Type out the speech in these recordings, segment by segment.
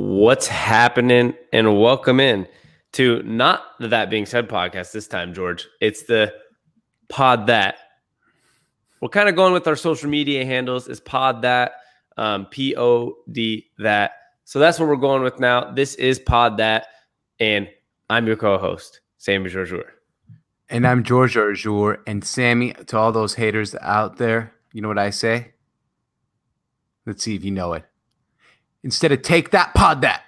What's happening? And welcome in to not the That Being Said podcast this time, George. It's the Pod That. We're kind of going with our social media handles is Pod That, um, P O D That. So that's what we're going with now. This is Pod That, and I'm your co-host, Sammy George. And I'm George Arjour. And Sammy, to all those haters out there, you know what I say? Let's see if you know it instead of take that pod that.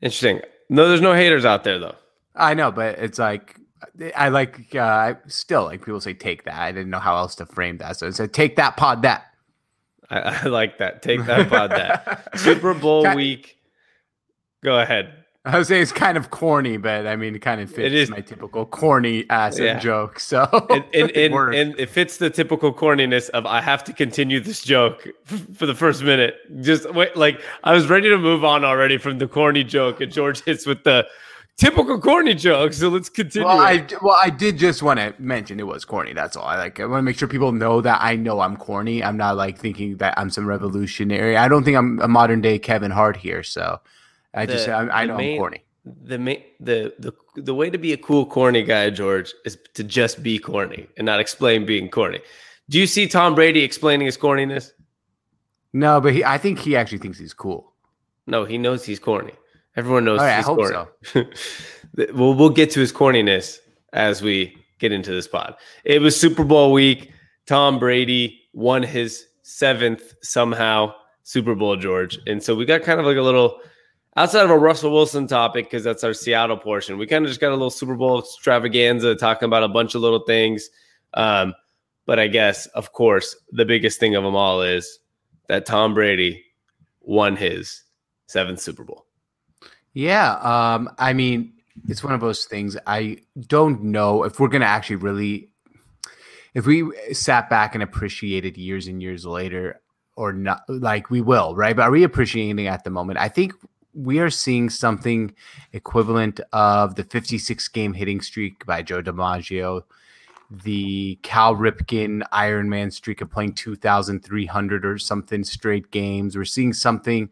Interesting. No, there's no haters out there though. I know, but it's like I like uh, I still like people say take that. I didn't know how else to frame that, so I said take that pod that. I, I like that. Take that pod that. Super Bowl week. Go ahead. I was saying it's kind of corny, but I mean, it kind of fits it is, my typical corny ass yeah. joke. So and, and, and, and, it fits the typical corniness of I have to continue this joke for the first minute. Just wait, like I was ready to move on already from the corny joke, and George hits with the typical corny joke. So let's continue. Well, I well, I did just want to mention it was corny. That's all. I like. I want to make sure people know that I know I'm corny. I'm not like thinking that I'm some revolutionary. I don't think I'm a modern day Kevin Hart here. So I the, just I, I know main, I'm corny. The main, the the the way to be a cool corny guy, George, is to just be corny and not explain being corny. Do you see Tom Brady explaining his corniness? No, but he, I think he actually thinks he's cool. No, he knows he's corny. Everyone knows right, he's I hope corny. So. we'll we'll get to his corniness as we get into this pod. It was Super Bowl week. Tom Brady won his seventh somehow Super Bowl, George, and so we got kind of like a little outside of a Russell Wilson topic, because that's our Seattle portion, we kind of just got a little Super Bowl extravaganza talking about a bunch of little things. Um, but I guess, of course, the biggest thing of them all is that Tom Brady won his seventh Super Bowl. Yeah. Um, I mean, it's one of those things. I don't know if we're going to actually really, if we sat back and appreciated years and years later or not, like we will, right? But are we appreciating at the moment? I think we are seeing something equivalent of the 56 game hitting streak by Joe DiMaggio, the Cal Ripken Ironman streak of playing 2,300 or something straight games. We're seeing something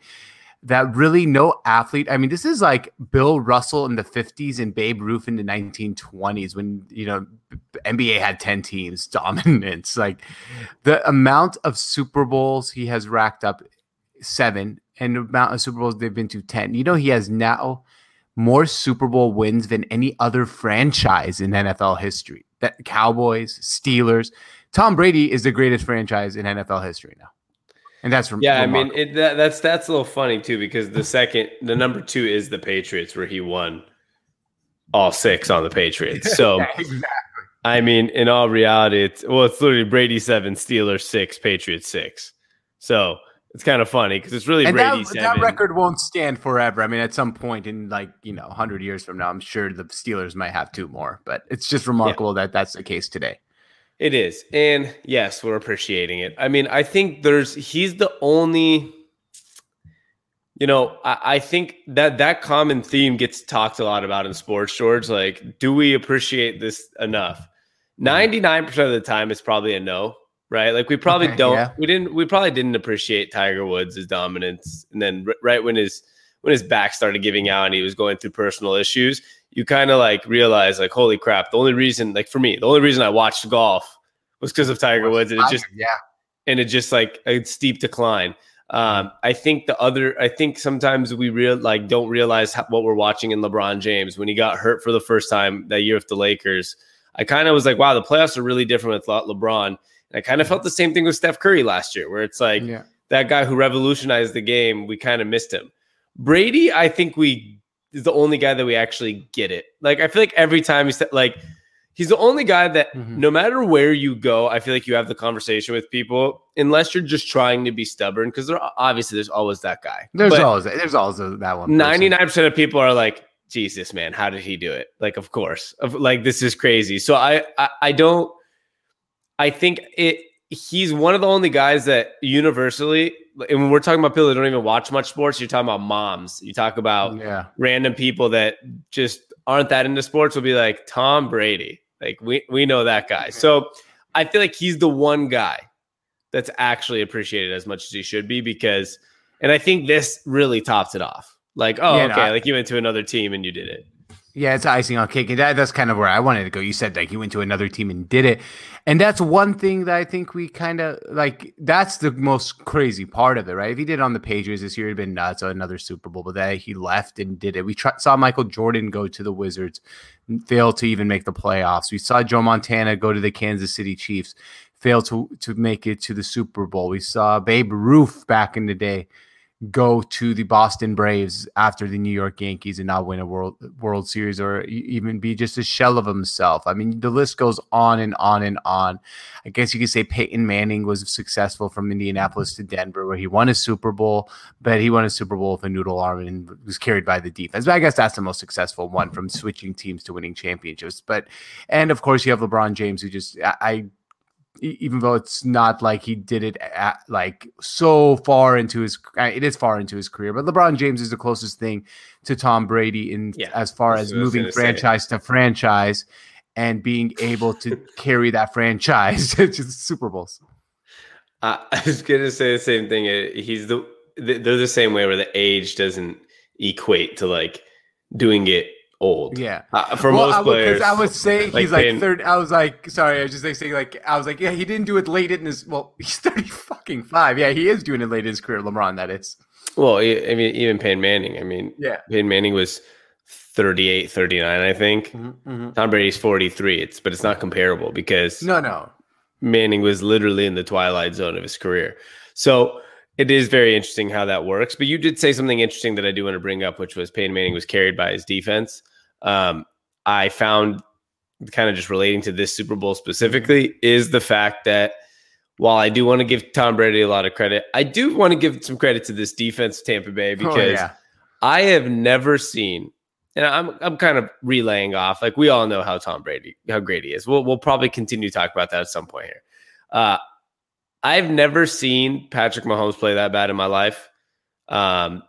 that really no athlete. I mean, this is like Bill Russell in the 50s and Babe Ruth in the 1920s when, you know, NBA had 10 teams dominance. Like the amount of Super Bowls he has racked up seven and the amount of Super Bowls they've been to 10. You know, he has now more Super Bowl wins than any other franchise in NFL history. That Cowboys, Steelers, Tom Brady is the greatest franchise in NFL history now. And that's from yeah. Remarkable. I mean, it, that, that's that's a little funny too because the second, the number two is the Patriots, where he won all six on the Patriots. So, exactly. I mean, in all reality, it's well, it's literally Brady seven, Steelers six, Patriots six. So it's kind of funny because it's really and Brady. That, that, record won't stand forever. I mean, at some point in like you know, hundred years from now, I'm sure the Steelers might have two more. But it's just remarkable yeah. that that's the case today. It is, and yes, we're appreciating it. I mean, I think there's he's the only. You know, I, I think that that common theme gets talked a lot about in sports, George. Like, do we appreciate this enough? Mm-hmm. 99% of the time, it's probably a no right? Like we probably okay, don't, yeah. we didn't, we probably didn't appreciate Tiger Woods' dominance. And then right when his when his back started giving out and he was going through personal issues, you kind of like realize like, holy crap! The only reason, like for me, the only reason I watched golf was because of Tiger Woods, and it just yeah, and it just like a steep decline. Um, I think the other, I think sometimes we real like don't realize how, what we're watching in LeBron James when he got hurt for the first time that year with the Lakers. I kind of was like, wow, the playoffs are really different with LeBron. I kind of felt the same thing with Steph Curry last year, where it's like yeah. that guy who revolutionized the game, we kind of missed him. Brady, I think we is the only guy that we actually get it. Like I feel like every time he's like he's the only guy that mm-hmm. no matter where you go, I feel like you have the conversation with people, unless you're just trying to be stubborn. Because there obviously there's always that guy. There's but always there's always that one. Ninety nine percent of people are like, Jesus, man, how did he do it? Like, of course, of like this is crazy. So I, I, I don't. I think it he's one of the only guys that universally and when we're talking about people that don't even watch much sports, you're talking about moms. You talk about yeah. random people that just aren't that into sports will be like Tom Brady. Like we we know that guy. So I feel like he's the one guy that's actually appreciated as much as he should be because And I think this really tops it off. Like, oh, Yeah, okay, no, I- like you went to another team and you did it. Yeah, it's icing on cake, and that, that's kind of where I wanted to go. You said like you went to another team and did it, and that's one thing that I think we kind of like. That's the most crazy part of it, right? If he did it on the Patriots this year, it'd been nuts. Another Super Bowl, but that he left and did it. We saw Michael Jordan go to the Wizards, fail to even make the playoffs. We saw Joe Montana go to the Kansas City Chiefs, fail to to make it to the Super Bowl. We saw Babe Ruth back in the day go to the Boston Braves after the New York Yankees and not win a World World Series or even be just a shell of himself. I mean, the list goes on and on and on. I guess you could say Peyton Manning was successful from Indianapolis to Denver, where he won a Super Bowl, but he won a Super Bowl with a noodle arm and was carried by the defense. But I guess that's the most successful one from switching teams to winning championships. But and of course you have LeBron James, who just I. I even though it's not like he did it at, like so far into his uh, it is far into his career but lebron james is the closest thing to tom brady in Yeah, as far as what I was moving say. franchise to franchise and being able to carry that franchise to the super bowls Uh, I was gonna say the same thing. Uh, He's the they're the same way where the age doesn't equate to like doing it old. yeah Uh, for well, most I players, I was saying like he's like Peyton- third. I was like, sorry, I was just like saying like I was like, yeah, he didn't do it late in his. Well, he's thirty fucking five. Yeah, he is doing it late in his career. LeBron, that is. well, I mean, even Peyton Manning. I mean, Yeah. Peyton Manning was 38, 39, I think. Tom Brady's 43. It's but it's not comparable because No, no. Manning was literally in the twilight zone of his career. So it is very interesting how that works. But you did say something interesting that I do want to bring up, which was Peyton Manning was carried by his defense. Um, I found kind of just relating to this Super Bowl specifically is the fact that while I do want to give Tom Brady a lot of credit, I do want to give some credit to this defense, Tampa Bay, because oh, yeah. I have never seen, and I'm I'm kind of relaying off. Like we all know how Tom Brady, how great he is. We'll we'll probably continue to talk about that at some point here. Uh, I've never seen Patrick Mahomes play that bad in my life. Um,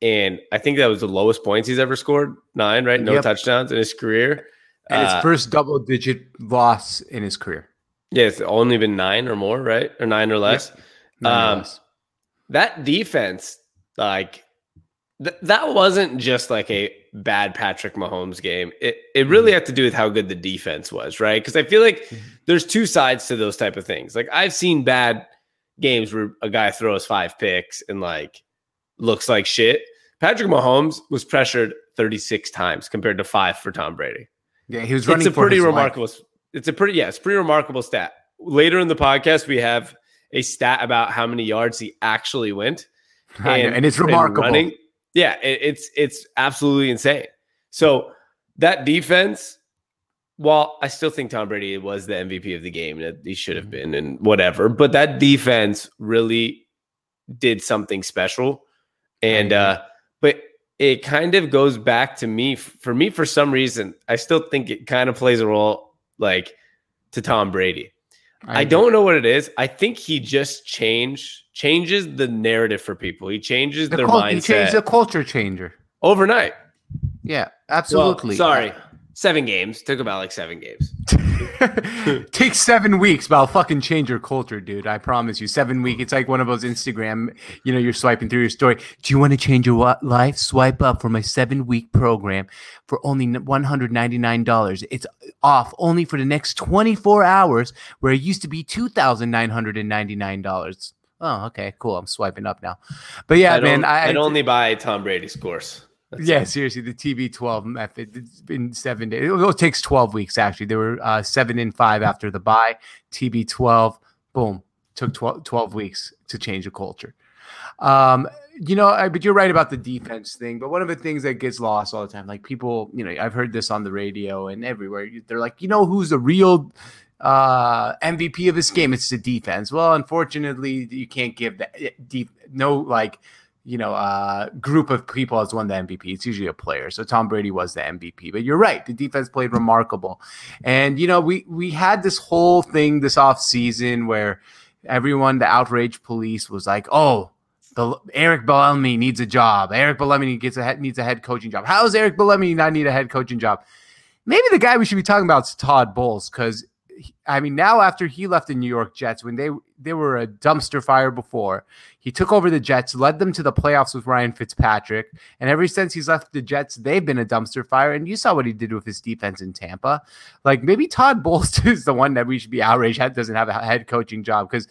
and I think that was the lowest points he's ever scored. Nine, right? No Yep. touchdowns in his career. and his Uh, first double digit loss in his career. yeah, it's only been nine or more, right? Or nine or less. Um, Nonetheless. that defense, like th- that wasn't just like a bad Patrick Mahomes game. It it really had to do with how good the defense was, right? Because I feel like Mhm. there's two sides to those type of things. Like I've seen bad games where a guy throws five picks and like looks like shit. Patrick Mahomes was pressured 36 times compared to five for Tom Brady yeah, he was running it's a pretty his life. remarkable it's a pretty yeah it's pretty remarkable stat later in the podcast we have a stat about how many yards he actually went know, and it's and remarkable. running. Yeah it, it's it's absolutely insane. So that defense while i still think tom brady was the mvp of the game that he should have been and whatever but that defense really did something special. And uh but it kind of goes back to me for me for some reason i still think it kind of plays a role like to tom brady. I, agree. don't know what it is. I think he just change changes the narrative for people he changes The their cul- he changed the culture changer. overnight Yeah, Well, absolutely. sorry seven games took about like seven games Takes seven weeks, but I'll fucking change your culture, dude. I promise you. Seven week. It's like one of those Instagram. You know, you're swiping through your story. Do you want to change your life? Swipe up for my seven week program for only one hundred ninety nine dollars. It's off only for the next twenty four hours, where it used to be two thousand nine hundred and ninety nine dollars. Oh, okay, cool. I'm swiping up now. But yeah, I man, don't, I, I'd only buy tom brady's course That's yeah, it. seriously, the TB12 method. It's been seven days. It, takes 12 weeks, actually. There were uh, seven and five after the buy. TB12, boom, took 12, 12 weeks to change the culture. Um, you know, I, but you're right about the defense thing. But one of the things that gets lost all the time, like people, you know, I've heard this on the radio and everywhere. They're like, you know, who's the real uh MVP of this game? It's the defense. Well, unfortunately, you can't give that deep no like you know, uh, group of people has won the MVP. It's usually a player. So Tom Brady was the MVP. But you're right. The defense played remarkable. And, you know, we we had this whole thing this off season where everyone, the outrage police was like, oh, the Eric Bieniemy needs a job. Eric Bieniemy gets a head, needs a head coaching job. How does Eric Bieniemy not need a head coaching job? Maybe the guy we should be talking about is Todd Bowles because I mean, now after he left the New York Jets, when they they were a dumpster fire before, he took over the Jets, led them to the playoffs with Ryan Fitzpatrick, and ever since he's left the Jets, they've been a dumpster fire. And you saw what he did with his defense in Tampa. Like maybe Todd Bowles is the one that we should be outraged that doesn't have a head coaching job because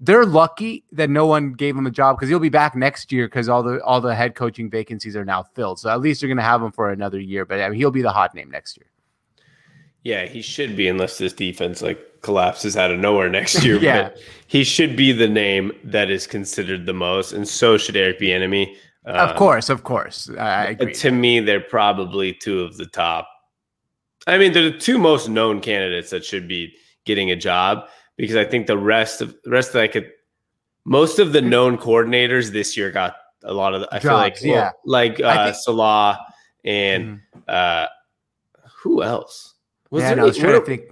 they're lucky that no one gave him a job because he'll be back next year because all the all the head coaching vacancies are now filled. So at least you're going to have him for another year. But I mean, he'll be the hot name next year. Yeah, he should be unless this defense like collapses out of nowhere next year. yeah, but he should be the name that is considered the most, and so should Eric Bieniemy. Um, of course, of course, I agree. To me, they're probably two of the top. I mean, they're the two most known candidates that should be getting a job because I think the rest of the rest of I could most of the known coordinators this year got a lot of the, I Jobs, feel like yeah. like uh, think- Salah and uh, who else was yeah, there? no, I was what, trying are, to think.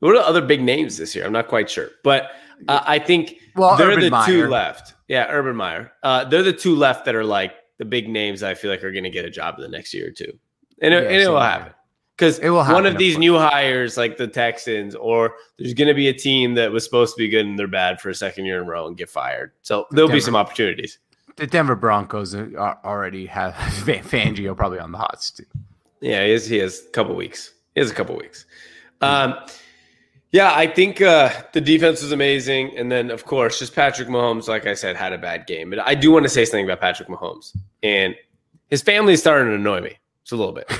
what are the other big names this year? I'm not quite sure, but uh, I think Well, they're Urban the Meyer. two left. Yeah, Urban Meyer. Uh, they're the two left that are like the big names. I feel like are going to get a job in the next year or two, and it, Yeah, and it will happen because It will one of these new hires, like the Texans, or there's going to be a team that was supposed to be good and they're bad for a second year in a row and get fired. So there'll be some opportunities. The Denver Broncos are already have Fangio probably on the hot seat. Yeah, he has, he has a couple weeks. Has a couple weeks. Um, yeah, I think uh, the defense was amazing, and then of course, just Patrick Mahomes. Like I said, had a bad game, but I do want to say something about Patrick Mahomes and his family is starting to annoy me just a little bit.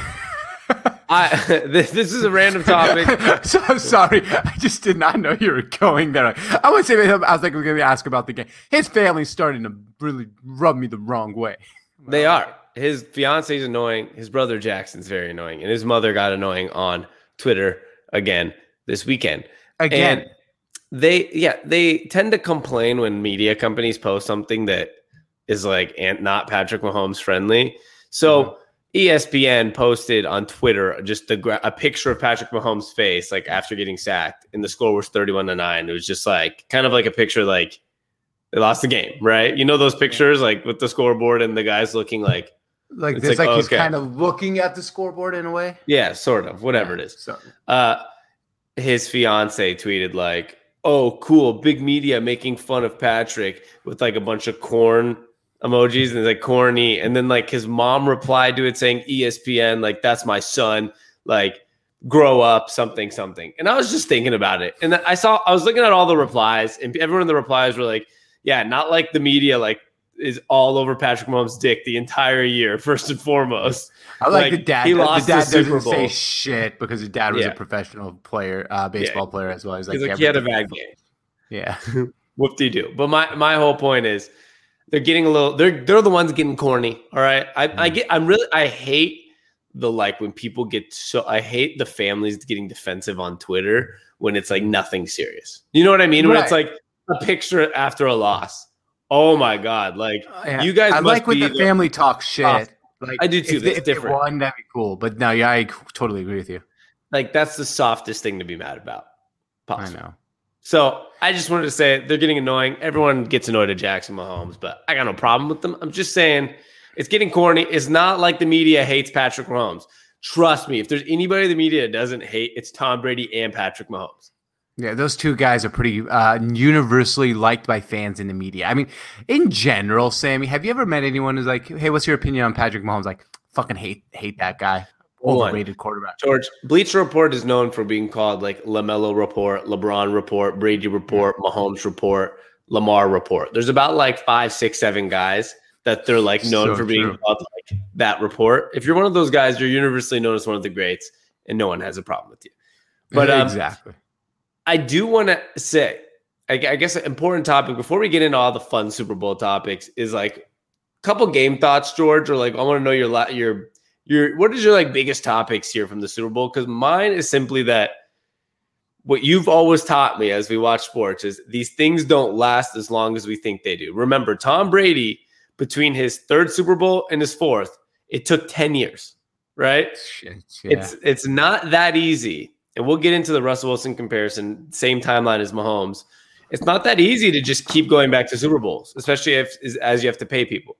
I this, this is a random topic. so I'm sorry. I just did not know you were going there. I would say I was like, we're going to ask about the game. His family's starting to really rub me the wrong way. They are. His fiance is annoying. His brother Jackson's very annoying, and his mother got annoying on Twitter again this weekend. Again, And they, yeah, they tend to complain when media companies post something that is like and not Patrick Mahomes friendly. So mm-hmm. E ESPN posted on Twitter just a, a picture of Patrick Mahomes' face, like after getting sacked, and the score was thirty-one to nine. It was just like kind of like a picture like they lost the game, right? You know those pictures like with the scoreboard and the guys looking like, like it's it's like, like, he's okay. kind of looking at the scoreboard in a way. yeah, sort of, whatever it is. So uh his fiance tweeted like oh cool big media making fun of patrick with like a bunch of corn emojis and like corny and then like his mom replied to it saying espn like that's my son like grow up something something and i was just thinking about it and i saw i was looking at all the replies and everyone in the replies were like yeah not like the media like is all over Patrick Mahomes' dick the entire year, first and foremost. I like, Like, the dad. he the lost dad the Super doesn't say shit because his dad was Yeah. a professional player, uh, baseball player as well. He's like, like, yeah, he had a bad game. Yeah, whoop de do. But my my whole point is they're getting a little they're they're the ones getting corny. All right. I, I Mm. get I'm really I hate the like when people get so I hate the families getting defensive on Twitter when it's like nothing serious. You know what I mean? When it's like a picture after a loss. Oh my god. Like oh, Yeah. you guys I must like when be the family talk shit. Tough. Like I do too. If they, That's if they different. won, that'd be cool. But no, yeah, I totally agree with you. like that's the softest thing to be mad about. I know. So I just wanted to say they're getting annoying. Everyone gets annoyed at Jackson Mahomes, but I got no problem with them. I'm just saying it's getting corny. It's not like the media hates Patrick Mahomes. Trust me, if there's anybody in the media that doesn't hate, it's Tom Brady and Patrick Mahomes. Yeah, those two guys are pretty uh, universally liked by fans in the media. I mean, in general, Sammy, have you ever met anyone who's like, "Hey, what's your opinion on Patrick Mahomes?" Like, fucking hate hate that guy, overrated quarterback. George, Bleacher Report is known for being called like LaMelo Report, LeBron Report, Brady Report, Mahomes Report, Lamar Report. There's about like five, six, seven guys that they're like known So for being true. called like that report. If you're one of those guys, you're universally known as one of the greats, and no one has a problem with you. But um, exactly. I do want to say, I, I guess, an important topic before we get into all the fun Super Bowl topics is like a couple game thoughts, George, or like I want to know your your your what is your like biggest topics here from the Super Bowl? Because mine is simply that what you've always taught me as we watch sports is these things don't last as long as we think they do. Remember, Tom Brady between his third Super Bowl and his fourth, it took ten years, right? Shit, yeah. It's it's not that easy. And we'll get into the Russell Wilson comparison, same timeline as Mahomes. It's not that easy to just keep going back to Super Bowls, especially if as you have to pay people.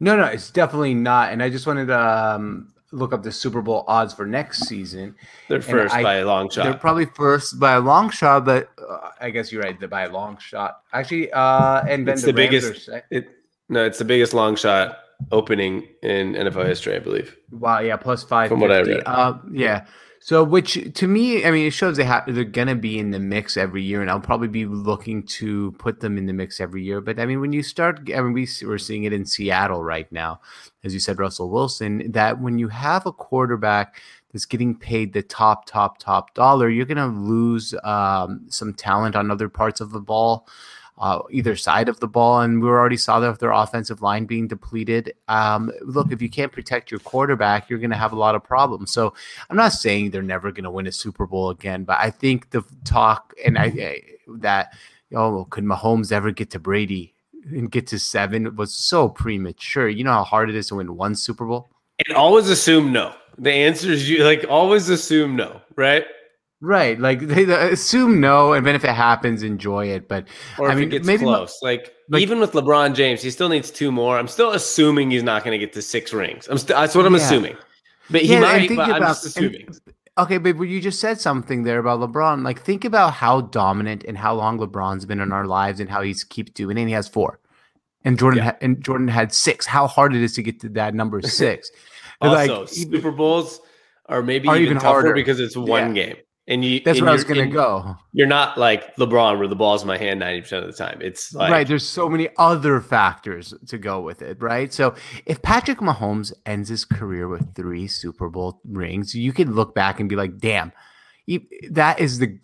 No, no, it's definitely not. And I just wanted to um, look up the Super Bowl odds for next season. They're first I, by a long shot. They're probably first by a long shot, but uh, I guess you're right. They're by a long shot. Actually, uh, and then it's the, the biggest. It, no, it's the biggest long shot opening in NFL history, I believe. Wow, yeah, plus five. From what I read. Uh, yeah. So, which to me, I mean, it shows they have they're gonna be in the mix every year, and I'll probably be looking to put them in the mix every year. But I mean, when you start, I mean, we we're seeing it in Seattle right now, as you said, Russell Wilson. That when you have a quarterback that's getting paid the top, top, top dollar, you're gonna lose um, some talent on other parts of the ball uh, either side of the ball. And we already saw that their offensive line being depleted. Um, look, if you can't protect your quarterback, you're going to have a lot of problems. So I'm not saying they're never going to win a Super Bowl again, but I think the talk and I, I that oh could Mahomes ever get to Brady and get to seven was so premature. You know how hard it is to win one Super Bowl. And always assume no. The answer is you like always assume no, right? Right, like they assume no, and then if it happens, enjoy it. But or I mean, it gets maybe close. Like, like, even with LeBron James, he still needs two more. I'm still assuming he's not going to get to six rings. I'm st- that's what I'm yeah. assuming. But he yeah, might. But about, I'm just assuming. And, okay, but you just said something there about LeBron. Like, think about how dominant and how long LeBron's been in our lives, and how he's keeps doing. And he has four, and Jordan yeah. ha- and Jordan had six. How hard it is to get to that number six. also, like, Super Bowls are maybe are even, even harder. because it's one game. And you That's and where I was gonna go. You're not like LeBron where the ball's in my hand 90% of the time. It's like Right, there's so many other factors to go with it, right? So if Patrick Mahomes ends his career with three Super Bowl rings, you can look back and be like, damn, he, that is the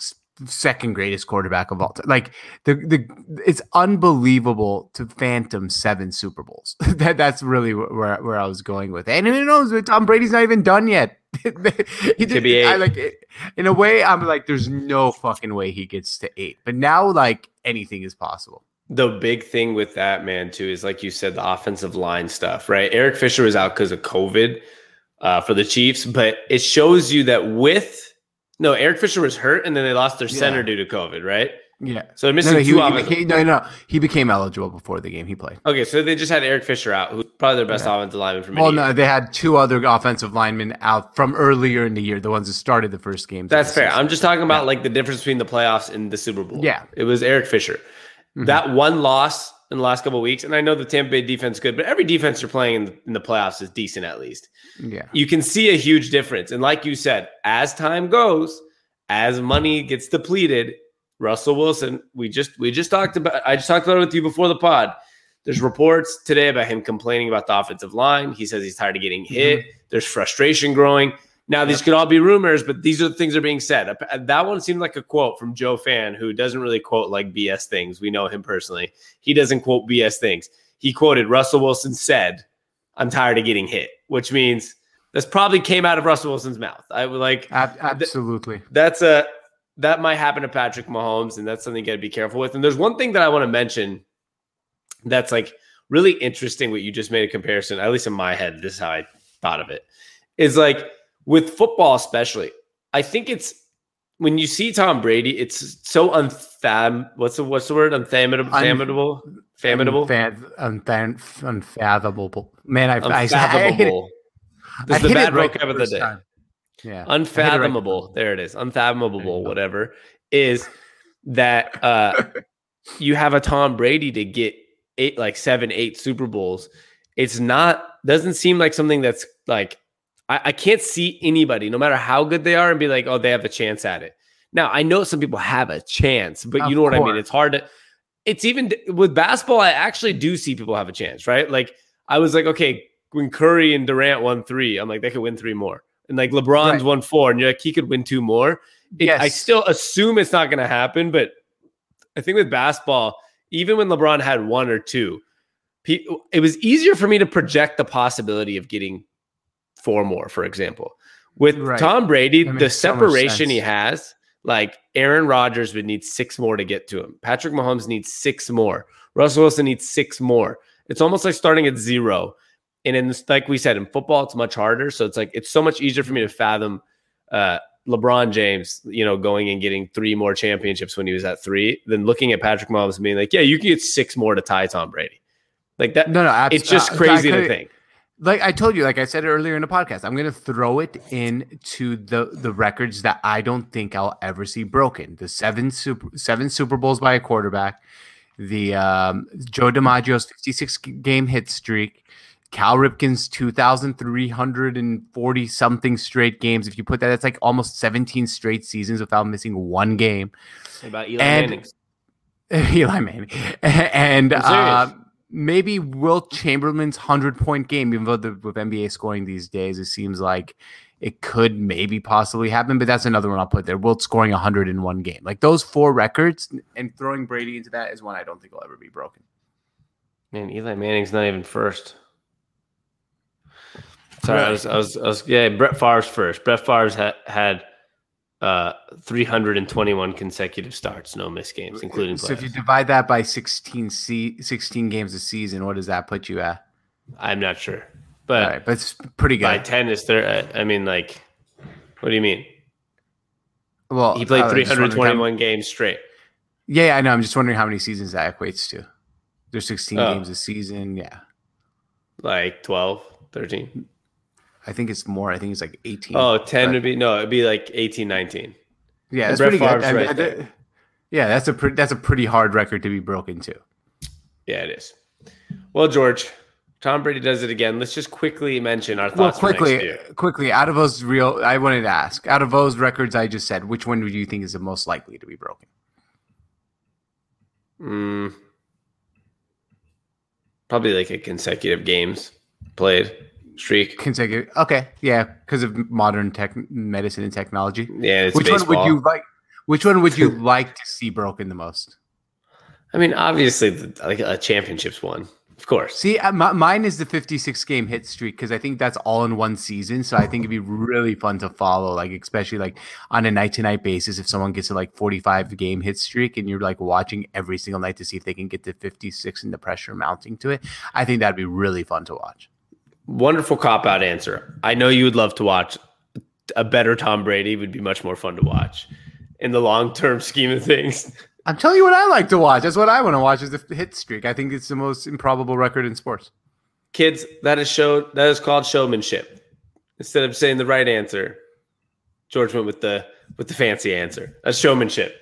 second greatest quarterback of all time. Like the the it's unbelievable to phantom seven Super Bowls. that that's really where where I was going with. It. And who knows? Tom Brady's not even done yet. he did, be eight. I like in a way. I'm like, there's no fucking way he gets to eight. But now, like anything is possible. The big thing with that man too is like you said, the offensive line stuff, right? Eric Fisher was out because of COVID uh, for the Chiefs, but it shows you that with no, Eric Fisher was hurt, and then they lost their center due to COVID, right? Yeah. So they're missing no, no, two. He, he became, no, no, he became eligible before the game he played. Okay, so they just had Eric Fisher out, who's probably their best yeah. offensive lineman from. Well, no, they had two other offensive linemen out from earlier in the year, the ones that started the first game. That's fair. I'm just talking about yeah. like the difference between the playoffs and the Super Bowl. Yeah, it was Eric Fisher. Mm-hmm. That one loss in the last couple weeks, and I know the Tampa Bay defense good, but every defense you're playing in the, in the playoffs is decent at least. Yeah, you can see a huge difference, and like you said, as time goes as money gets depleted, Russell Wilson, we just we just talked about I just talked about it with you before the pod. There's reports today about him complaining about the offensive line. He says he's tired of getting hit. Mm-hmm. There's frustration growing. Now, these could all be rumors, but these are the things that are being said. That one seemed like a quote from Joe Fann, who doesn't really quote like BS things. We know him personally. He doesn't quote BS things. He quoted Russell Wilson said, I'm tired of getting hit, which means this probably came out of Russell Wilson's mouth. I would like absolutely. Th- that's a that might happen to Patrick Mahomes, and that's something you got to be careful with. And there's one thing that I want to mention that's like really interesting. What you just made a comparison, at least in my head, this is how I thought of it. Is like with football, especially. I think it's when you see Tom Brady, it's so unfathom. What's the what's the word? Unfathomable. Unfathomable. Unfathomable. Unfathomable. Man, I, unfathomable. I, this is the bad right vocab of the day. Time. Yeah. Unfathomable. There it is. Unfathomable, whatever, is that uh you have a Tom Brady to get eight, like seven, eight Super Bowls. It's not, doesn't seem like something that's like, I, I can't see anybody, no matter how good they are, and be like, oh, they have a chance at it. Now, I know some people have a chance, but of you know course. what I mean? It's hard to, it's even with basketball, I actually do see people have a chance, right? Like, I was like, okay, when Curry and Durant won three, I'm like, they could win three more. And like LeBron's right. won four, and you're like, he could win two more. It, yes. I still assume it's not going to happen, but I think with basketball, even when LeBron had one or two, it was easier for me to project the possibility of getting four more, for example. With right. Tom Brady, the separation so he has, like Aaron Rodgers would need six more to get to him. Patrick Mahomes needs six more. Russell Wilson needs six more. It's almost like starting at zero and in like we said, in football, it's much harder. So it's like it's so much easier for me to fathom uh, LeBron James, you know, going and getting three more championships when he was at three, than looking at Patrick Mahomes and being like, yeah, you can get six more to tie Tom Brady. Like that. No, no, it's just uh, crazy to think. like I told you, like I said earlier in the podcast, I'm gonna throw it into the the records that I don't think I'll ever see broken. The seven super seven Super Bowls by a quarterback, the um, Joe DiMaggio's 56 game hit streak, Cal Ripken's 2,340 something straight games. If you put that, that's like almost 17 straight seasons without missing one game. What about Eli And- Manning. Eli Manning and uh, maybe Wilt Chamberlain's hundred point game. Even though the, with NBA scoring these days, it seems like it could maybe possibly happen. But that's another one I'll put there. Wilt scoring hundred in one game, like those four records, and throwing Brady into that is one I don't think will ever be broken. Man, Eli Manning's not even first. Sorry, I was, I was, I was, yeah, Brett Favre's first. Brett Favre's ha- had uh 321 consecutive starts, no missed games, including So if you divide that by 16, se- 16 games a season, what does that put you at? I'm not sure, but right, but it's pretty good. by 10 is there. I mean, like, what do you mean? Well, He played I was just wondering how- 321 games straight. Yeah, yeah, I know. I'm just wondering how many seasons that equates to. There's 16 Oh. games a season. Yeah. Like 12, 13. I think it's more. I think it's like 18. Oh, 10 but- would be no, it'd be like 18, 19. yeah, that's pretty good. Favre's I mean, right I- there. yeah, that's a pre- that's a pretty hard record to be broken too. Yeah, it is. Well, George, Tom Brady does it again. Let's just quickly mention our Well, thoughts. next quickly, quickly, out of those real, I wanted to ask, out of those records I just said, which one do you think is the most likely to be broken? Mm, probably like a consecutive games played streak. Consecutive. Okay, yeah, because of modern tech, medicine and technology. Yeah, which baseball. one would you like? Which one would you like to see broken the most? I mean, obviously, the, like a championships one, of course. See, uh, mi- mine is the 56 game hit streak because I think that's all in one season. So I think it'd be really fun to follow, like especially like on a night to night basis. If someone gets to like 45 game hit streak and you're like watching every single night to see if they can get to 56 and the pressure mounting to it, I think that'd be really fun to watch. Wonderful cop out answer. I know you would love to watch a better Tom Brady. Would be much more fun to watch in the long term scheme of things. I'm telling you what I like to watch. That's what I want to watch is the hit streak. I think it's the most improbable record in sports. Kids, that is show that is called showmanship. Instead of saying the right answer, George went with the with the fancy answer. That's showmanship.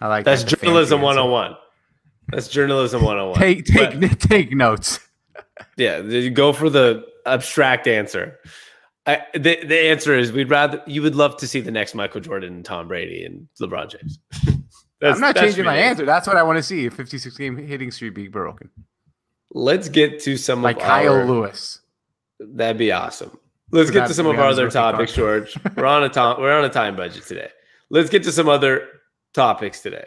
I like That's that, journalism fancy answer. 101. That's journalism 101. Take take take notes. Yeah, you go for the abstract answer. I, the the answer is we'd rather you would love to see the next Michael Jordan and Tom Brady and LeBron James. I'm not changing my answer. That's what I want to see. A 56 game hitting streak be broken. Let's get to some Like of Kyle our, Lewis. That'd be awesome. Let's get to some of our other topics, George. We're on a time we're on a time budget today. Let's get to some other topics today.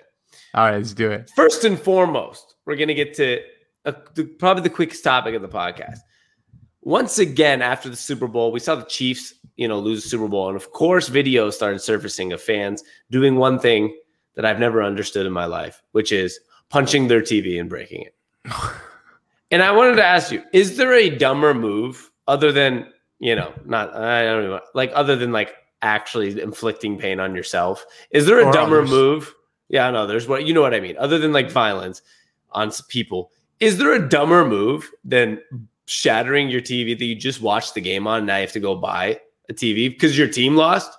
All right, let's do it. First and foremost, we're going to get to a, the, probably the quickest topic of the podcast. Once again, after the Super Bowl, we saw the Chiefs, you know, lose the Super Bowl, and of course, videos started surfacing of fans doing one thing that I've never understood in my life, which is punching their TV and breaking it. and I wanted to ask you: Is there a dumber move other than you know, not I don't know, like other than like actually inflicting pain on yourself? Is there a Or dumber others. move? Yeah, no, there's what you know what I mean. Other than like violence on people, is there a dumber move than shattering your TV that you just watched the game on? And now you have to go buy a TV because your team lost.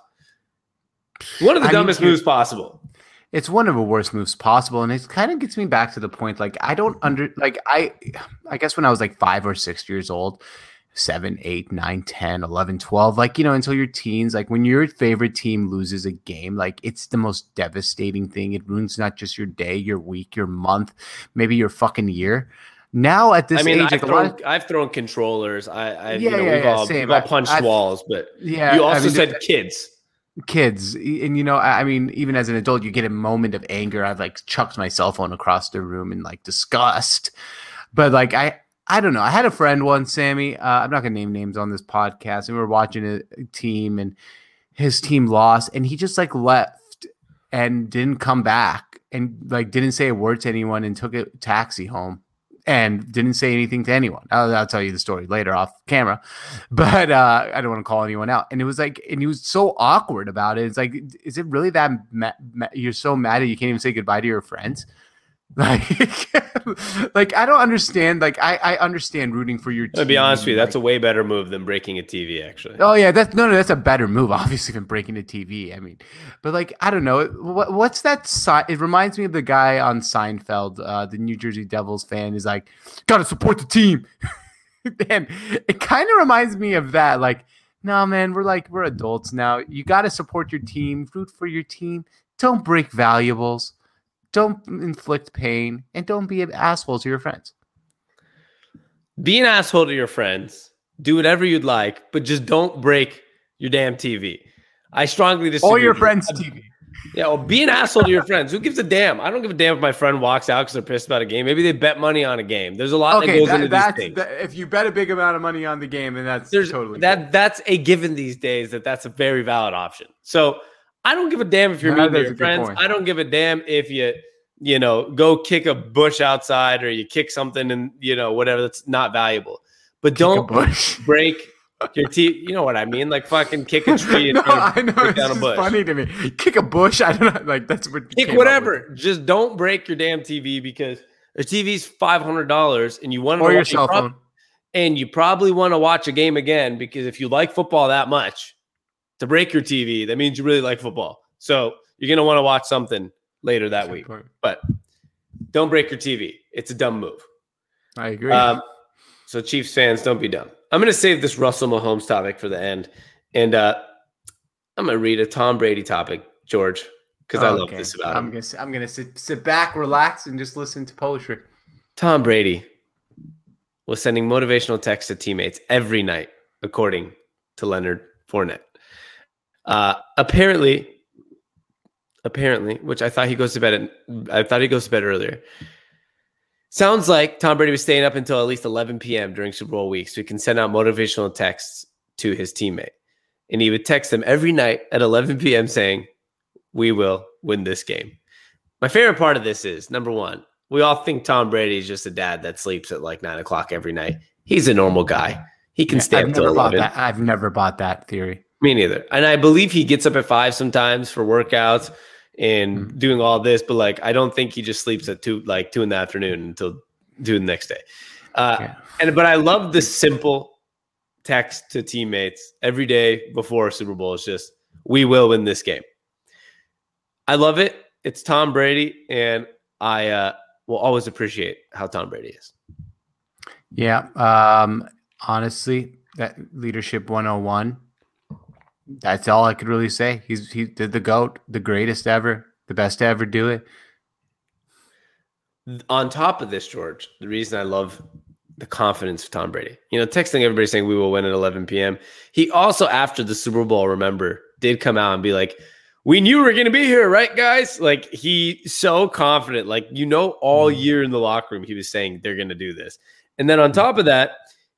One of the I dumbest here- moves possible. It's one of the worst moves possible, and it kind of gets me back to the point. Like I don't under like I, I guess when I was like five or six years old, seven, eight, nine, 10, 11, 12, like you know, until your teens, like when your favorite team loses a game, like it's the most devastating thing. It ruins not just your day, your week, your month, maybe your fucking year. Now at this I mean, age, I've thrown, of, I've thrown controllers. I, I Yeah, you know, yeah, we've yeah, all, same. we've all punched I've- walls, but yeah, you I also mean, said kids. kids. And you know I I mean even as an adult you get a moment of anger. I've like chucked my cell phone across the room in like disgust. But like I I don't know. I had a friend once Sammy. Uh, I'm not gonna name names on this podcast. And we were watching a team and his team lost and he just like left and didn't come back and like didn't say a word to anyone and took a taxi home and didn't say anything to anyone. I'll, I'll tell you the story later off camera, but uh, I don't want to call anyone out. And it was like, and he was so awkward about it. It's like, is it really that ma- ma- you're so mad that you can't even say goodbye to your friends? Like, like I don't understand. Like I, I understand rooting for your team. To be honest with you, like- that's a way better move than breaking a TV. Actually, Oh yeah, that's no, no, that's a better move, obviously, than breaking a TV. I mean, but like, I don't know, what, what's that? Si- it reminds me of the guy on Seinfeld, uh, the New Jersey Devils fan, is like, gotta support the team, and it kind of reminds me of that. Like, no, man, we're like we're adults now. You gotta support your team, root for your team. Don't break valuables. Don't inflict pain, and don't be an asshole to your friends. be an asshole to your friends. Do whatever you'd like, but just don't break your damn TV. I strongly disagree. Or your friends' TV. Yeah, well, be an asshole to your friends. Who gives a damn? I don't give a damn if my friend walks out because they're pissed about a game. Maybe they bet money on a game. There's a lot that goes that- into these that's things. that- if you bet a big amount of money on the game, then that's There's totally that. That's a given these days. That that's a very valid option. So I don't give a damn if you're Yeah, meeting your friends. point. I don't give a damn if you you know go kick a bush outside or you kick something and you know whatever that's not valuable. But Kick don't break your teeth. You know what I mean? Like fucking kick a tree and no, I know break it's down a bush. funny to me. Kick a bush. I don't know. Like that's what. Kick whatever. Just don't break your damn TV because a TV's five hundred dollars, and you want with. or your cell prob- phone. and you probably want to watch a game again because if you like football that much, to break your TV, that means you really like football. So you're gonna want to watch something later that week. But don't break your TV. It's a dumb move. I agree. Um, so Chiefs fans, don't be dumb. I'm going to save this Russell Mahomes topic for the end, and uh, I'm going to read a Tom Brady topic, George, because I love Okay. this about I'm him. gonna I'm gonna sit sit back, relax, and just listen to poetry. Tom Brady was sending motivational texts to teammates every night, according to Leonard Fournette. Uh, apparently, apparently, which I thought he goes to bed. At, I thought he goes to bed earlier. Sounds like Tom Brady was staying up until at least 11 p.m. during Super Bowl week, so he can send out motivational texts to his teammate, and he would text them every night at 11 p.m. saying, "We will win this game." My favorite part of this is number one, we all think Tom Brady is just a dad that sleeps at like nine o'clock every night. He's a normal guy. He can stay up till never bought 11. that. I've never bought that theory. Me neither. And I believe he gets up at five sometimes for workouts and Mhm. doing all this, but like I don't think he just sleeps at two, like two in the afternoon until two the next day. Uh, Yeah. And but I love the simple text to teammates every day before Super Bowl. It's just we will win this game. I love it. It's Tom Brady, and I uh, will always appreciate how Tom Brady is. Yeah. Um, honestly, that leadership 101. That's all I could really say. He's he did the goat, the greatest ever, the best to ever do it. on top of this, George, the reason I love the confidence of Tom Brady, you know, texting everybody saying we will win at 11 p.m. He also, after the Super Bowl, remember, did come out and be like, we knew we were going to be here, right, guys? Like, he so confident. Like, you know, all mm-hmm. year in the locker room, he was saying they're going to do this. And then on top of that,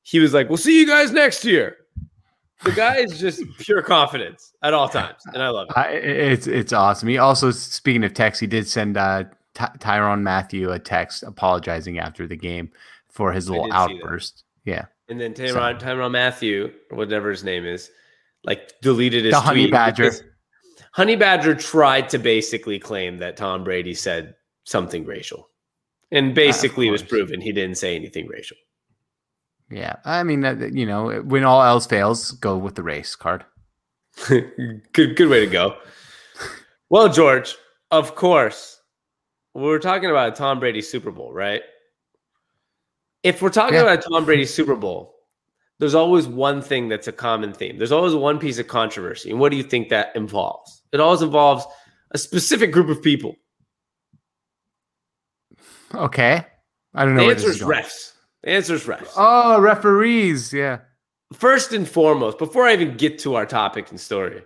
he was like, we'll see you guys next year. The guy is just pure confidence at all times. And I love it. I, it's it's awesome. He also, speaking of text, he did send uh, Ty- Tyrann Mathieu a text apologizing after the game for his little did see that. outburst. Yeah, And then Tyrann, Tyrann Mathieu, or whatever his name is, like deleted his the honey badger. Honey Badger tried to basically claim that Tom Brady said something racial. And basically it was proven he didn't say anything racial. Yeah, I mean, uh, you know, when all else fails, go with the race card. good good way to go. Well, George, of course, we're talking about a Tom Brady Super Bowl, right? If we're talking Yeah. about a Tom Brady Super Bowl, there's always one thing that's a common theme. There's always one piece of controversy. And what do you think that involves? It always involves a specific group of people. Okay, I don't know. The answer is refs. The answer is refs. Oh, referees. Yeah. First and foremost, before I even get to our topic and story,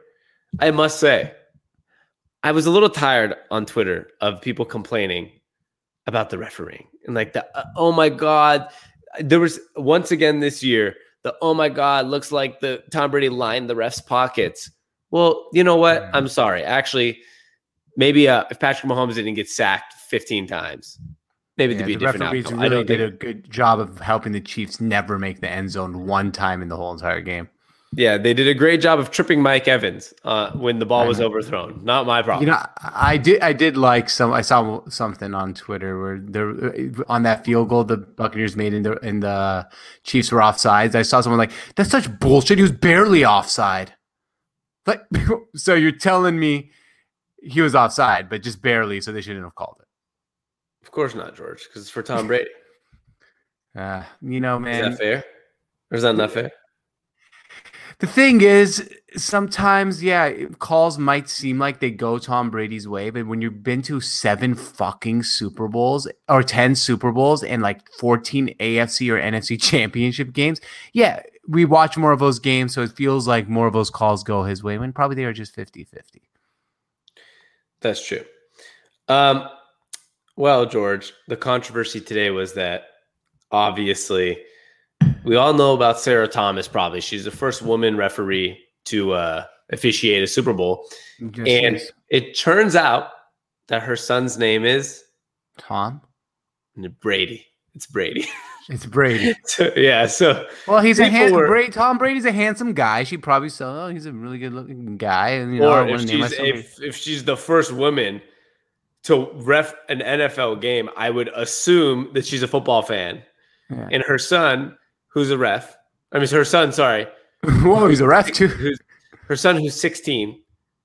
I must say, I was a little tired on Twitter of people complaining about the refereeing and like the uh, oh my god, there was once again this year the oh my god looks like the Tom Brady lined the refs pockets. Well, you know what? I'm sorry. Actually, maybe uh, if Patrick Mahomes didn't get sacked 15 times, maybe Yeah, it'd be a the different referees outcome. I really don't did think a good job of helping the Chiefs never make the end zone one time in the whole entire game. Yeah, they did a great job of tripping Mike Evans uh, when the ball was overthrown. Not my problem. You know, I did. I did like some. I saw something on Twitter where they're on that field goal the Buccaneers made in the in the Chiefs were offsides. I saw someone like that's such bullshit. He was barely offside. Like, so you're telling me he was offside, but just barely, so they shouldn't have called it. Of course not, George, because it's for Tom Brady. Uh, you know, man. Is that fair? Or is that not fair? The thing is, sometimes, yeah, calls might seem like they go Tom Brady's way, but when you've been to seven fucking Super Bowls or 10 Super Bowls and like 14 AFC or NFC championship games, yeah, we watch more of those games. So it feels like more of those calls go his way when probably they are just 50 50. That's true. Um, well, George, the controversy today was that obviously we all know about Sarah Thomas, probably. She's the first woman referee to uh, officiate a Super Bowl. Just and it turns out that her son's name is Tom Brady. It's Brady. It's Brady. so, yeah. So well, he's a handsome. Were, Brady, Tom Brady's a handsome guy. She probably saw. Oh, he's a really good looking guy. And you know, if she's, if, if she's the first woman to ref an NFL game, I would assume that she's a football fan. Yeah. And her son who's a ref. I mean, her son, sorry. Whoa, he's a ref too. Her son, who's 16,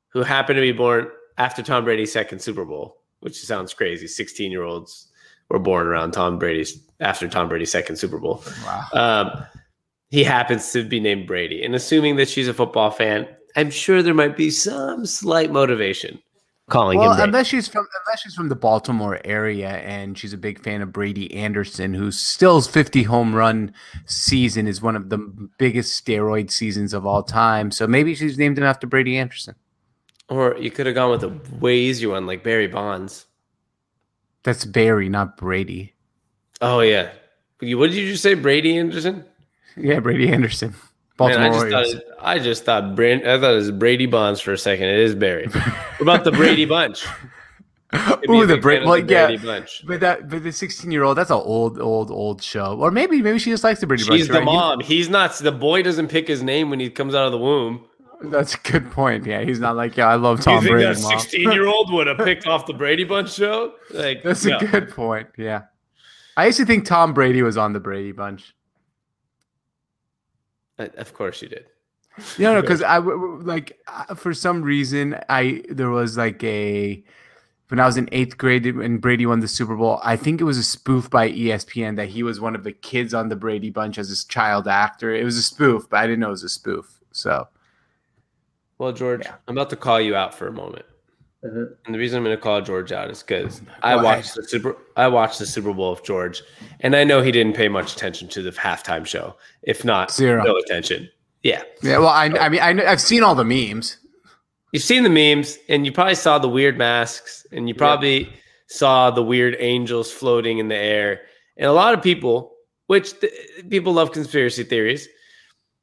who happened to be born after Tom Brady's second Super Bowl, which sounds crazy. 16 year olds were born around Tom Brady's after Tom Brady's second Super Bowl. Wow. Um, he happens to be named Brady. And assuming that she's a football fan, I'm sure there might be some slight motivation calling well, him. unless she's from unless she's from the Baltimore area and she's a big fan of Brady Anderson, who's still's 50 home run season is one of the biggest steroid seasons of all time. So maybe she's named him after Brady Anderson. Or you could have gone with a way easier one like Barry Bonds. That's Barry, not Brady. Oh yeah. What did you just say, Brady Anderson? Yeah, Brady Anderson. Baltimore Man, I just Thought it, I just thought Brand, I thought it was Brady Bonds for a second. It is Barry. what about the Brady Bunch? Ooh, the, Bra- well, the Brady yeah, Bunch. But that, but the sixteen-year-old, that's an old, old, old show. Or maybe, maybe she just likes the Brady She's Bunch. She's the right? mom. He's not. The boy doesn't pick his name when he comes out of the womb. That's a good point. Yeah, he's not like, yeah, I love Tom you Brady. think a sixteen-year-old would have picked off the Brady Bunch show? Like, that's a good point. Yeah, I used to think Tom Brady was on the Brady Bunch. Uh, of course, you did. No, no, because I like uh, for some reason I there was like a when I was in eighth grade and Brady won the Super Bowl. I think it was a spoof by ESPN that he was one of the kids on the Brady Bunch as a child actor. It was a spoof, but I didn't know it was a spoof. So, well, George, yeah. I'm about to call you out for a moment. Mm-hmm. And the reason I'm going to call George out is because I watched the Super I watched the Super Bowl of George, and I know he didn't pay much attention to the halftime show, if not zero no attention. Yeah. Yeah. Well, I, I mean, I, have seen all the memes. You've seen the memes, and you probably saw the weird masks, and you probably yeah. saw the weird angels floating in the air. And a lot of people, which people love conspiracy theories,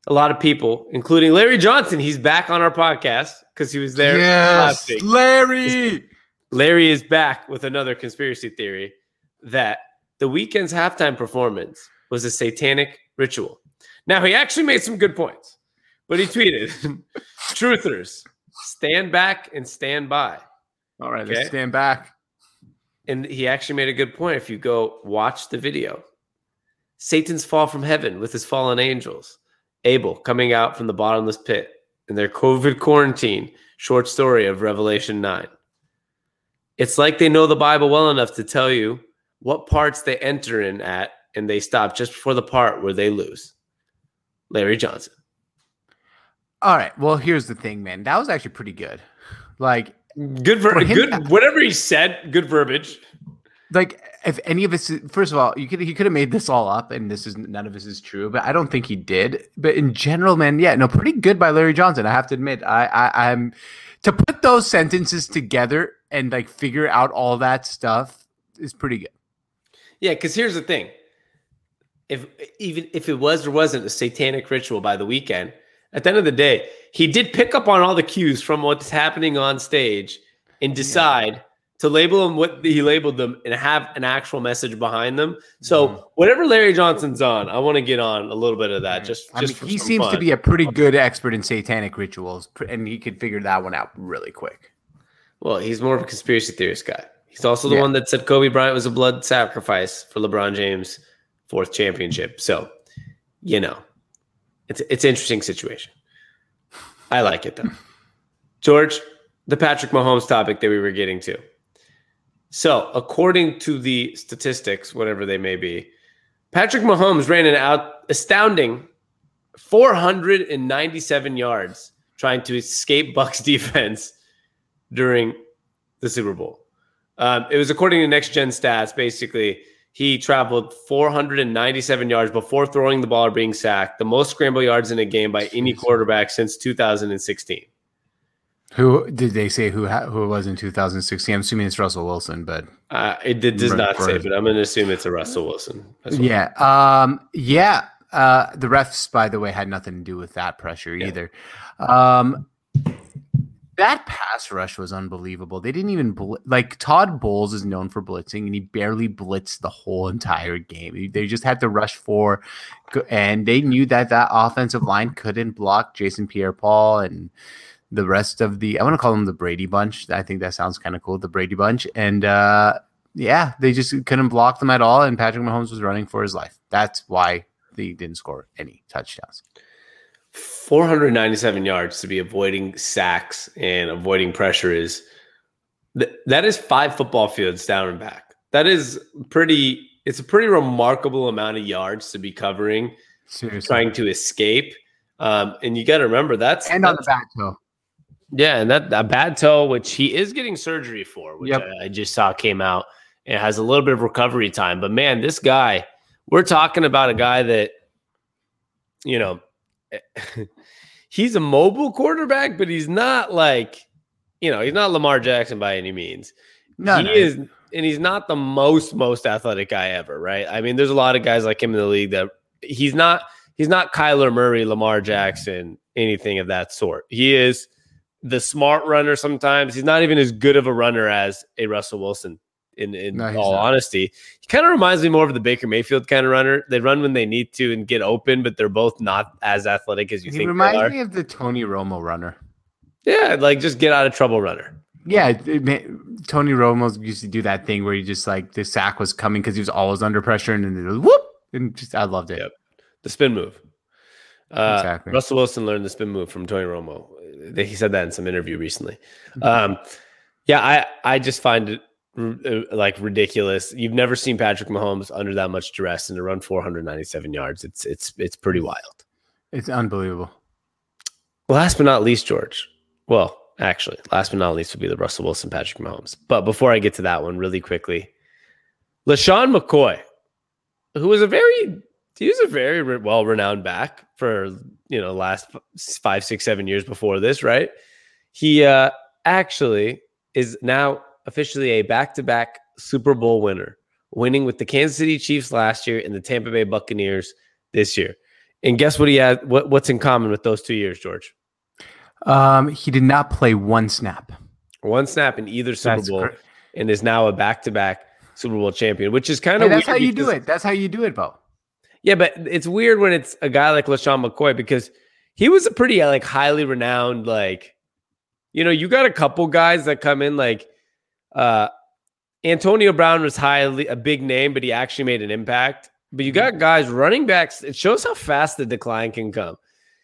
a lot of people, including Larry Johnson, he's back on our podcast because he was there yes, Larry. Larry is back with another conspiracy theory that the Weeknd's halftime performance was a satanic ritual. Now, he actually made some good points, but he tweeted, Truthers, stand back and stand by. All right, okay? let's stand back. And he actually made a good point. If you go watch the video, Satan's fall from heaven with his fallen angels, Abel coming out from the bottomless pit in their COVID quarantine, short story of Revelation 9. It's like they know the Bible well enough to tell you what parts they enter in at, and they stop just before the part where they lose. Larry Johnson. All right. Well, here's the thing, man. That was actually pretty good. Like good ver- good whatever he said, good verbiage. Like if any of this first of all, you could he could have made this all up and this is none of this is true, but I don't think he did. But in general, man, yeah, no, pretty good by Larry Johnson. I have to admit. I, I I'm to put those sentences together and like figure out all that stuff is pretty good. Yeah, because here's the thing if even if it was or wasn't a satanic ritual by the Weeknd at the end of the day, he did pick up on all the cues from what's happening on stage and decide yeah. To label them what he labeled them and have an actual message behind them. So mm-hmm. whatever Larry Johnson's on, I want to get on a little bit of that. Just, I just mean, he seems fun. to be a pretty good expert in satanic rituals, and he could figure that one out really quick. Well, he's more of a conspiracy theorist guy. He's also the yeah. one that said Kobe Bryant was a blood sacrifice for LeBron James' fourth championship. So, you know, it's it's an interesting situation. I like it though. George, the Patrick Mahomes topic that we were getting to. So, according to the statistics, whatever they may be, Patrick Mahomes ran an out astounding 497 yards trying to escape Bucs defense during the Super Bowl. Um, it was according to Next Gen Stats. Basically, he traveled 497 yards before throwing the ball or being sacked, the most scramble yards in a game by any quarterback since 2016. Who did they say who ha- who it was in 2016? I'm assuming it's Russell Wilson, but uh, it did, does not say, but I'm going to assume it's a Russell Wilson. Yeah, um, yeah. Uh, the refs, by the way, had nothing to do with that pressure yeah. either. Um, that pass rush was unbelievable. They didn't even bl- like Todd Bowles is known for blitzing, and he barely blitzed the whole entire game. They just had to rush four, and they knew that that offensive line couldn't block Jason Pierre-Paul and the rest of the I want to call them the Brady bunch. I think that sounds kind of cool, the Brady bunch. And uh yeah, they just couldn't block them at all. And Patrick Mahomes was running for his life. That's why they didn't score any touchdowns. 497 yards to be avoiding sacks and avoiding pressure is that is five football fields down and back. That is pretty it's a pretty remarkable amount of yards to be covering Seriously. trying to escape. Um, and you got to remember that's and that's, on the back toe. Yeah, and that a bad toe, which he is getting surgery for, which yep. I, I, just saw came out. It has a little bit of recovery time, but man, this guy, we're talking about a guy that, you know, he's a mobile quarterback, but he's not like, you know, he's not Lamar Jackson by any means. No, he no. is, and he's not the most most athletic guy ever, right? I mean, there's a lot of guys like him in the league that he's not. He's not Kyler Murray, Lamar Jackson, anything of that sort. He is the smart runner sometimes. He's not even as good of a runner as a Russell Wilson. In, in no, all not. honesty, he kind of reminds me more of the Baker Mayfield kind of runner. They run when they need to and get open, but they're both not as athletic as you he think. He reminds me of the Tony Romo runner. Yeah, like just get out of trouble runner. Yeah, it, Tony Romo used to do that thing where he just like the sack was coming because he was always under pressure, and then whoop, and just I loved it. Yep. The spin move. Uh, exactly. Russell Wilson learned the spin move from Tony Romo he said that in some interview recently. Mm-hmm. Um, yeah, I I just find it uh, like ridiculous. You've never seen Patrick Mahomes under that much duress and to run 497 yards. It's it's it's pretty wild. It's unbelievable. Last but not least, George. Well, actually, last but not least would be the Russell Wilson Patrick Mahomes. But before I get to that one, really quickly, LeSean McCoy, who was a very he was a very well renowned back for you know last five six seven years before this right? He uh actually is now officially a back-to-back super bowl winner winning with the kansas city chiefs last year and the tampa bay buccaneers this year. And guess what he had what, what's in common with those two years george? Um he did not play one snap. One snap in either super that's bowl correct. and is now a back-to-back super bowl champion which is kind of hey, that's how you do it. That's how you do it bo yeah, but it's weird when it's a guy like LeSean McCoy because he was a pretty like highly renowned, like, you know, you got a couple guys that come in like uh Antonio Brown was highly a big name, but he actually made an impact. But you got guys running backs. It shows how fast the decline can come.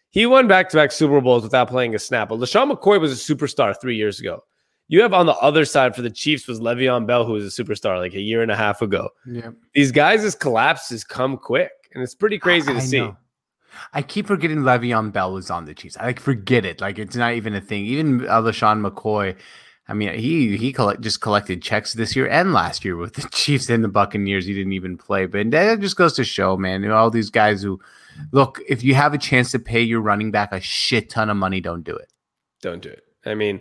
He won back to back Super Bowls without playing a snap. But LeSean McCoy was a superstar three years ago. You have on the other side for the Chiefs was Le'Veon Bell, who was a superstar like a year and a half ago. Yeah. These guys' collapses come quick and it's pretty crazy I, to I see. Know. I keep forgetting Le'Veon Bell was on the Chiefs. I like forget it. Like it's not even a thing. Even uh, LeSean McCoy. I mean, he he collect, just collected checks this year and last year with the Chiefs and the Buccaneers. He didn't even play, but that just goes to show, man. You know, all these guys who look. If you have a chance to pay your running back a shit ton of money, don't do it. Don't do it. I mean,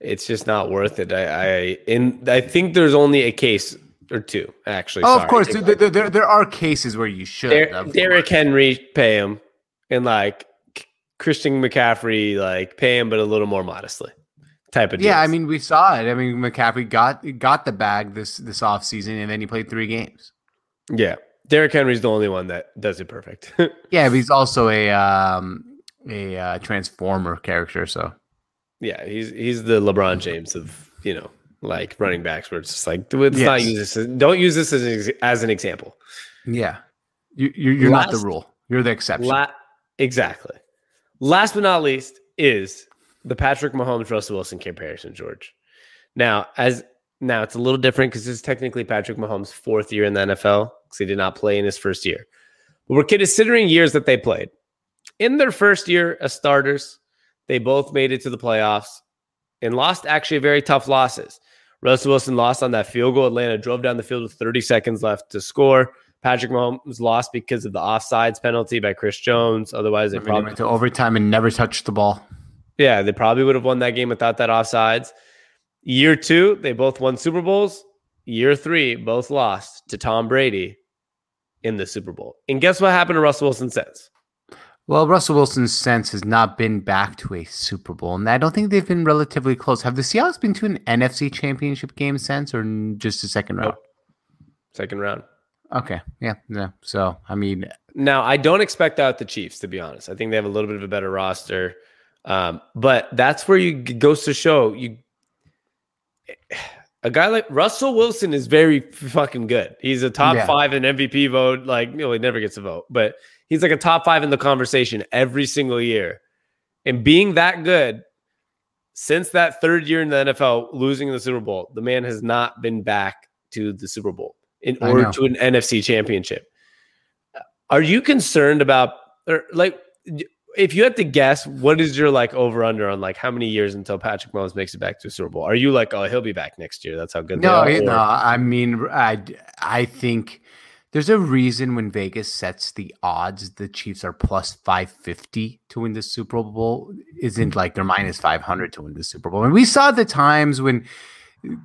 it's just not worth it. I, I in I think there's only a case or two actually. Oh, of course, there, there, there, there, are cases where you should. Der- Derrick Henry pay him, and like Christian McCaffrey, like pay him, but a little more modestly. type of. Yeah, I mean, we saw it. I mean, McCaffrey got got the bag this this off season, and then he played three games. yeah. Derrick Henry's the only one that does it perfect. Yeah, but he's also a um a uh, transformer character. So yeah, he's he's the LeBron James of you know like running backs, where it's just like let's not use this. As, don't use this as an, as an example. yeah, you, you're you're not the rule. You're the exception. La- exactly. Last but not least is the Patrick Mahomes Russell Wilson comparison, George. Now, as now it's a little different because this is technically Patrick Mahomes' fourth year in the NFL because he did not play in his first year. But we're considering years that they played. In their first year as starters, they both made it to the playoffs and lost actually very tough losses. Russell Wilson lost on that field goal. Atlanta drove down the field with 30 seconds left to score. Patrick Mahomes lost because of the offsides penalty by Chris Jones. Otherwise, they I mean, probably went to overtime and never touched the ball. yeah, they probably would have won that game without that offsides. Year two, they both won Super Bowls. Year three, both lost to Tom Brady in the Super Bowl. And guess what happened to Russell Wilson since? Well, Russell Wilson's sense has not been back to a Super Bowl, and I don't think they've been relatively close. Have the Seahawks been to an NFC Championship game since, or just a second round? Second round. Okay, yeah, yeah. So, I mean, Now, I don't expect that the Chiefs, to be honest. I think they have a little bit of a better roster. Um, but that's where you goes to show you a guy like Russell Wilson is very fucking good. He's a top Yeah. five in MVP vote. Like, you know, he never gets a vote, but he's like a top five in the conversation every single year. And being that good since that third year in the NFL, losing the Super Bowl, the man has not been back to the Super Bowl in I order know. to an NFC championship. Are you concerned about or like if you had to guess, what is your like over under on like how many years until Patrick Mahomes makes it back to a Super Bowl? Are you like, oh, he'll be back next year? That's how good no, they are. no. I mean, I I think there's a reason when Vegas sets the odds, the Chiefs are plus five fifty to win the Super Bowl. Isn't mm-hmm. like they're minus five hundred to win the Super Bowl. And we saw the times when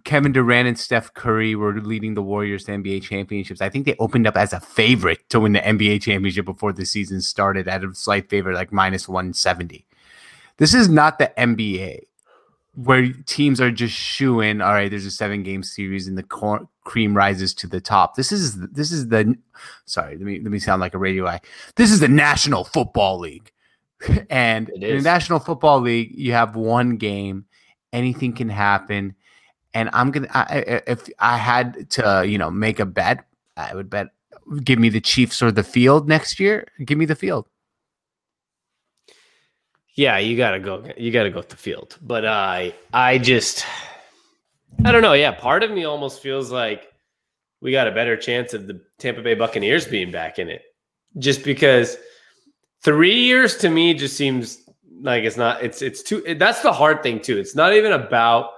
Kevin Durant and Steph Curry were leading the Warriors to NBA championships. I think they opened up as a favorite to win the NBA championship before the season started at a slight favorite, like minus 170. This is not the NBA where teams are just shooing. All right, there's a seven game series and the cor- cream rises to the top. This is this is the sorry. Let me let me sound like a radio eye. This is the National Football League, and in the. National Football League, you have one game. Anything can happen, and I'm gonna. I- if I had to, you know, make a bet, I would bet. Give me the Chiefs or the field next year. Give me the field. Yeah, you gotta go. You gotta go with the field. But I, I just, I don't know. Yeah, part of me almost feels like we got a better chance of the Tampa Bay Buccaneers being back in it, just because three years to me just seems like it's not. It's it's too. That's the hard thing too. It's not even about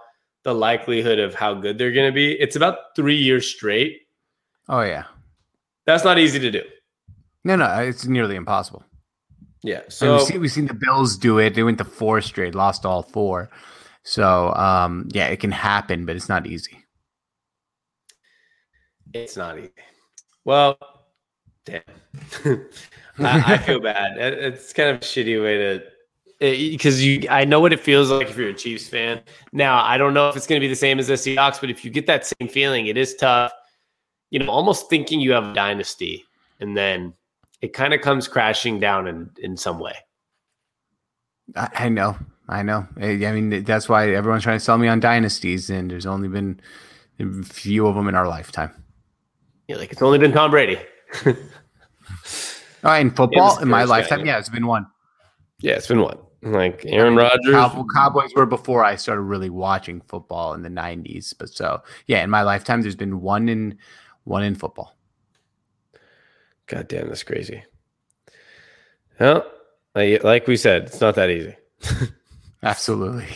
the likelihood of how good they're going to be. It's about three years straight. Oh yeah. That's not easy to do. No, no, it's nearly impossible. Yeah. And So we've, seen, we've seen the Bills do it. They went to four straight, lost all four. So um, yeah, it can happen, but it's not easy. It's not easy. Well, damn. I, I feel bad. It- It's kind of a shitty way to because you. I know what it feels like if you're a Chiefs fan. Now I don't know if it's going to be the same as the Seahawks, but if you get that same feeling, it is tough. You know, almost thinking you have a dynasty, and then it kind of comes crashing down in in some way. I, I know, I know. Eh, I I mean, that's why everyone's trying to sell me on dynasties, and there's only been a few of them in our lifetime. Yeah, like it's only been Tom Brady. Oh, in football, the in my Spurs guy, lifetime, yeah. yeah, it's been one. yeah, it's been one. Like Aaron Rodgers. Cow- Cowboys were before I started really watching football in the '90s, but so yeah, in my lifetime, there's been one in one in football. God damn, that's crazy. Well, like we said, it's not that easy. Absolutely.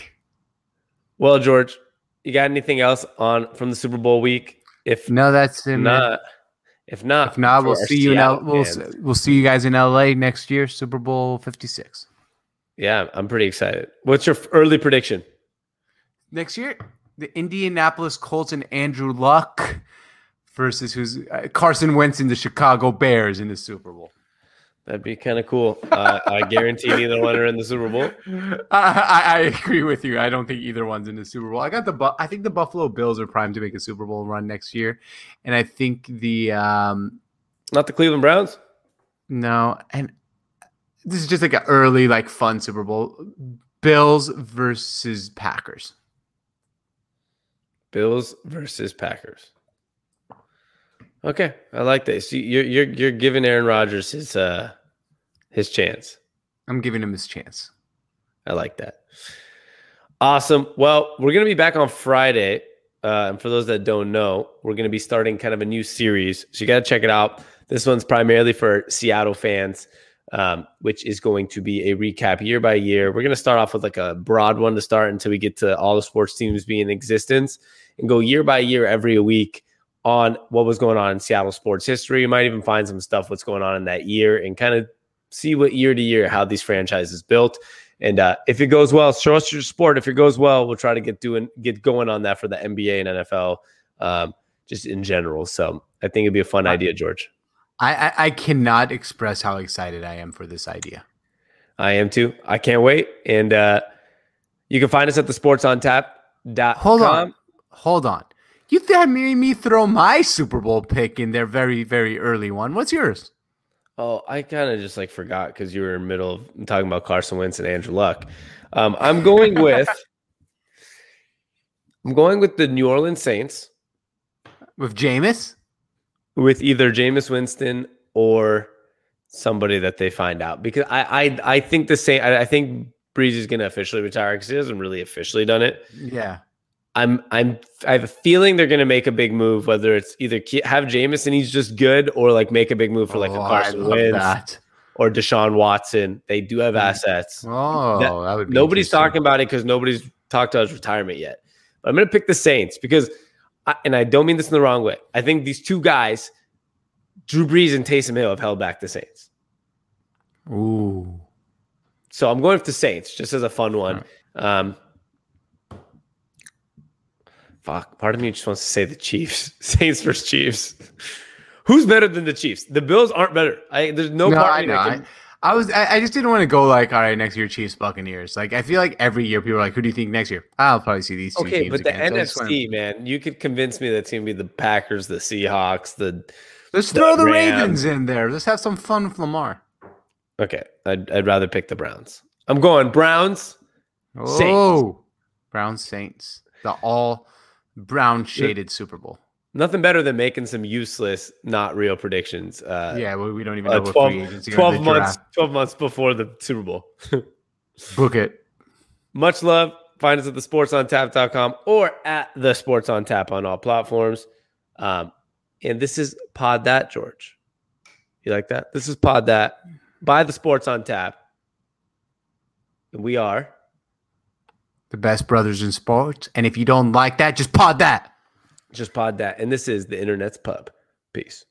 Well, George, you got anything else on from the Super Bowl week? If No, that's in not, if not, If not, we'll see you in L- we'll, we'll see you guys in LA next year, Super Bowl 56. yeah, I'm pretty excited. What's your early prediction? Next year, the Indianapolis Colts and Andrew Luck versus who's uh, Carson Wentz and the Chicago Bears in the Super Bowl. That'd be kind of cool. Uh, I guarantee neither one are in the Super Bowl. I, I, agree with you. I don't think either one's in the Super Bowl. I got the I think the Buffalo Bills are primed to make a Super Bowl run next year, and I think the um, not the Cleveland Browns. No, and this is just like an early, like fun Super Bowl. Bills versus Packers. Bills versus Packers. Okay, I like this. You're you're you're giving Aaron Rodgers his uh his chance. I'm giving him his chance. I like that. Awesome. Well, we're gonna be back on Friday. Uh, and for those that don't know, we're gonna be starting kind of a new series. So you gotta check it out. This one's primarily for Seattle fans, um, which is going to be a recap year by year. We're gonna start off with like a broad one to start until we get to all the sports teams being in existence and go year by year every week on what was going on in Seattle sports history. You might even find some stuff what's going on in that year and kind of see what year to year how these franchises built. And uh, if it goes well, show us your sport. If it goes well, we'll try to get doing get going on that for the NBA and NFL, um, just in general. So I think it'd be a fun idea, George. I, I, I cannot express how excited I am for this idea. I am too. I can't wait. And uh, you can find us at the sports on tap. Hold on. Hold on. You had made me throw my Super Bowl pick in there very, very early one. What's yours? Oh, I kind of just like forgot because you were in the middle of talking about Carson Wentz and Andrew Luck. Um, I'm going with I'm going with the New Orleans Saints. With Jameis? With either Jameis Winston or somebody that they find out. Because I I, I think the same I, I think Brees is gonna officially retire because he hasn't really officially done it. Yeah. I'm I'm I have a feeling they're going to make a big move, whether it's either have Jameson, he's just good, or like make a big move for like oh, a Carson Wentz that. or Deshaun Watson. They do have mm. assets. Oh, that, that would nobody's talking about it because nobody's talked about his retirement yet. But I'm going to pick the Saints because, I, and I don't mean this in the wrong way. I think these two guys, Drew Brees and Taysom Hill, have held back the Saints. Ooh. So I'm going with the Saints just as a fun one. Um, Fuck. Part of me just wants to say the Chiefs. Saints versus Chiefs. Who's better than the Chiefs? The Bills aren't better. I there's no, no part I know. Can... I, I, was I, I, just didn't want to go like, all right, next year Chiefs Buccaneers. Like I feel like every year people are like, who do you think next year? I'll probably see these two okay, but the again. NFC, so man, you could convince me that it's gonna be the Packers, the Seahawks, the Let's throw the, the Ravens in there. Let's have some fun with Lamar. Okay. I'd I'd rather pick the Browns. I'm going Browns. Oh Saints. Browns Saints. The all brown shaded Super Bowl. Nothing better than making some useless, not real predictions. Uh, yeah, well, we don't even uh, know uh, 12, 12 months, 12 months before the Super Bowl. Book it. Much love. Find us at the sportsontap.com or at the sports on tap on all platforms. Um, and this is Pod That, George. You like that? This is Pod That by the Sports on Tap. And we are the best brothers in sports. And if you don't like that, just pod that. Just pod that. And this is the internet's pub. Peace.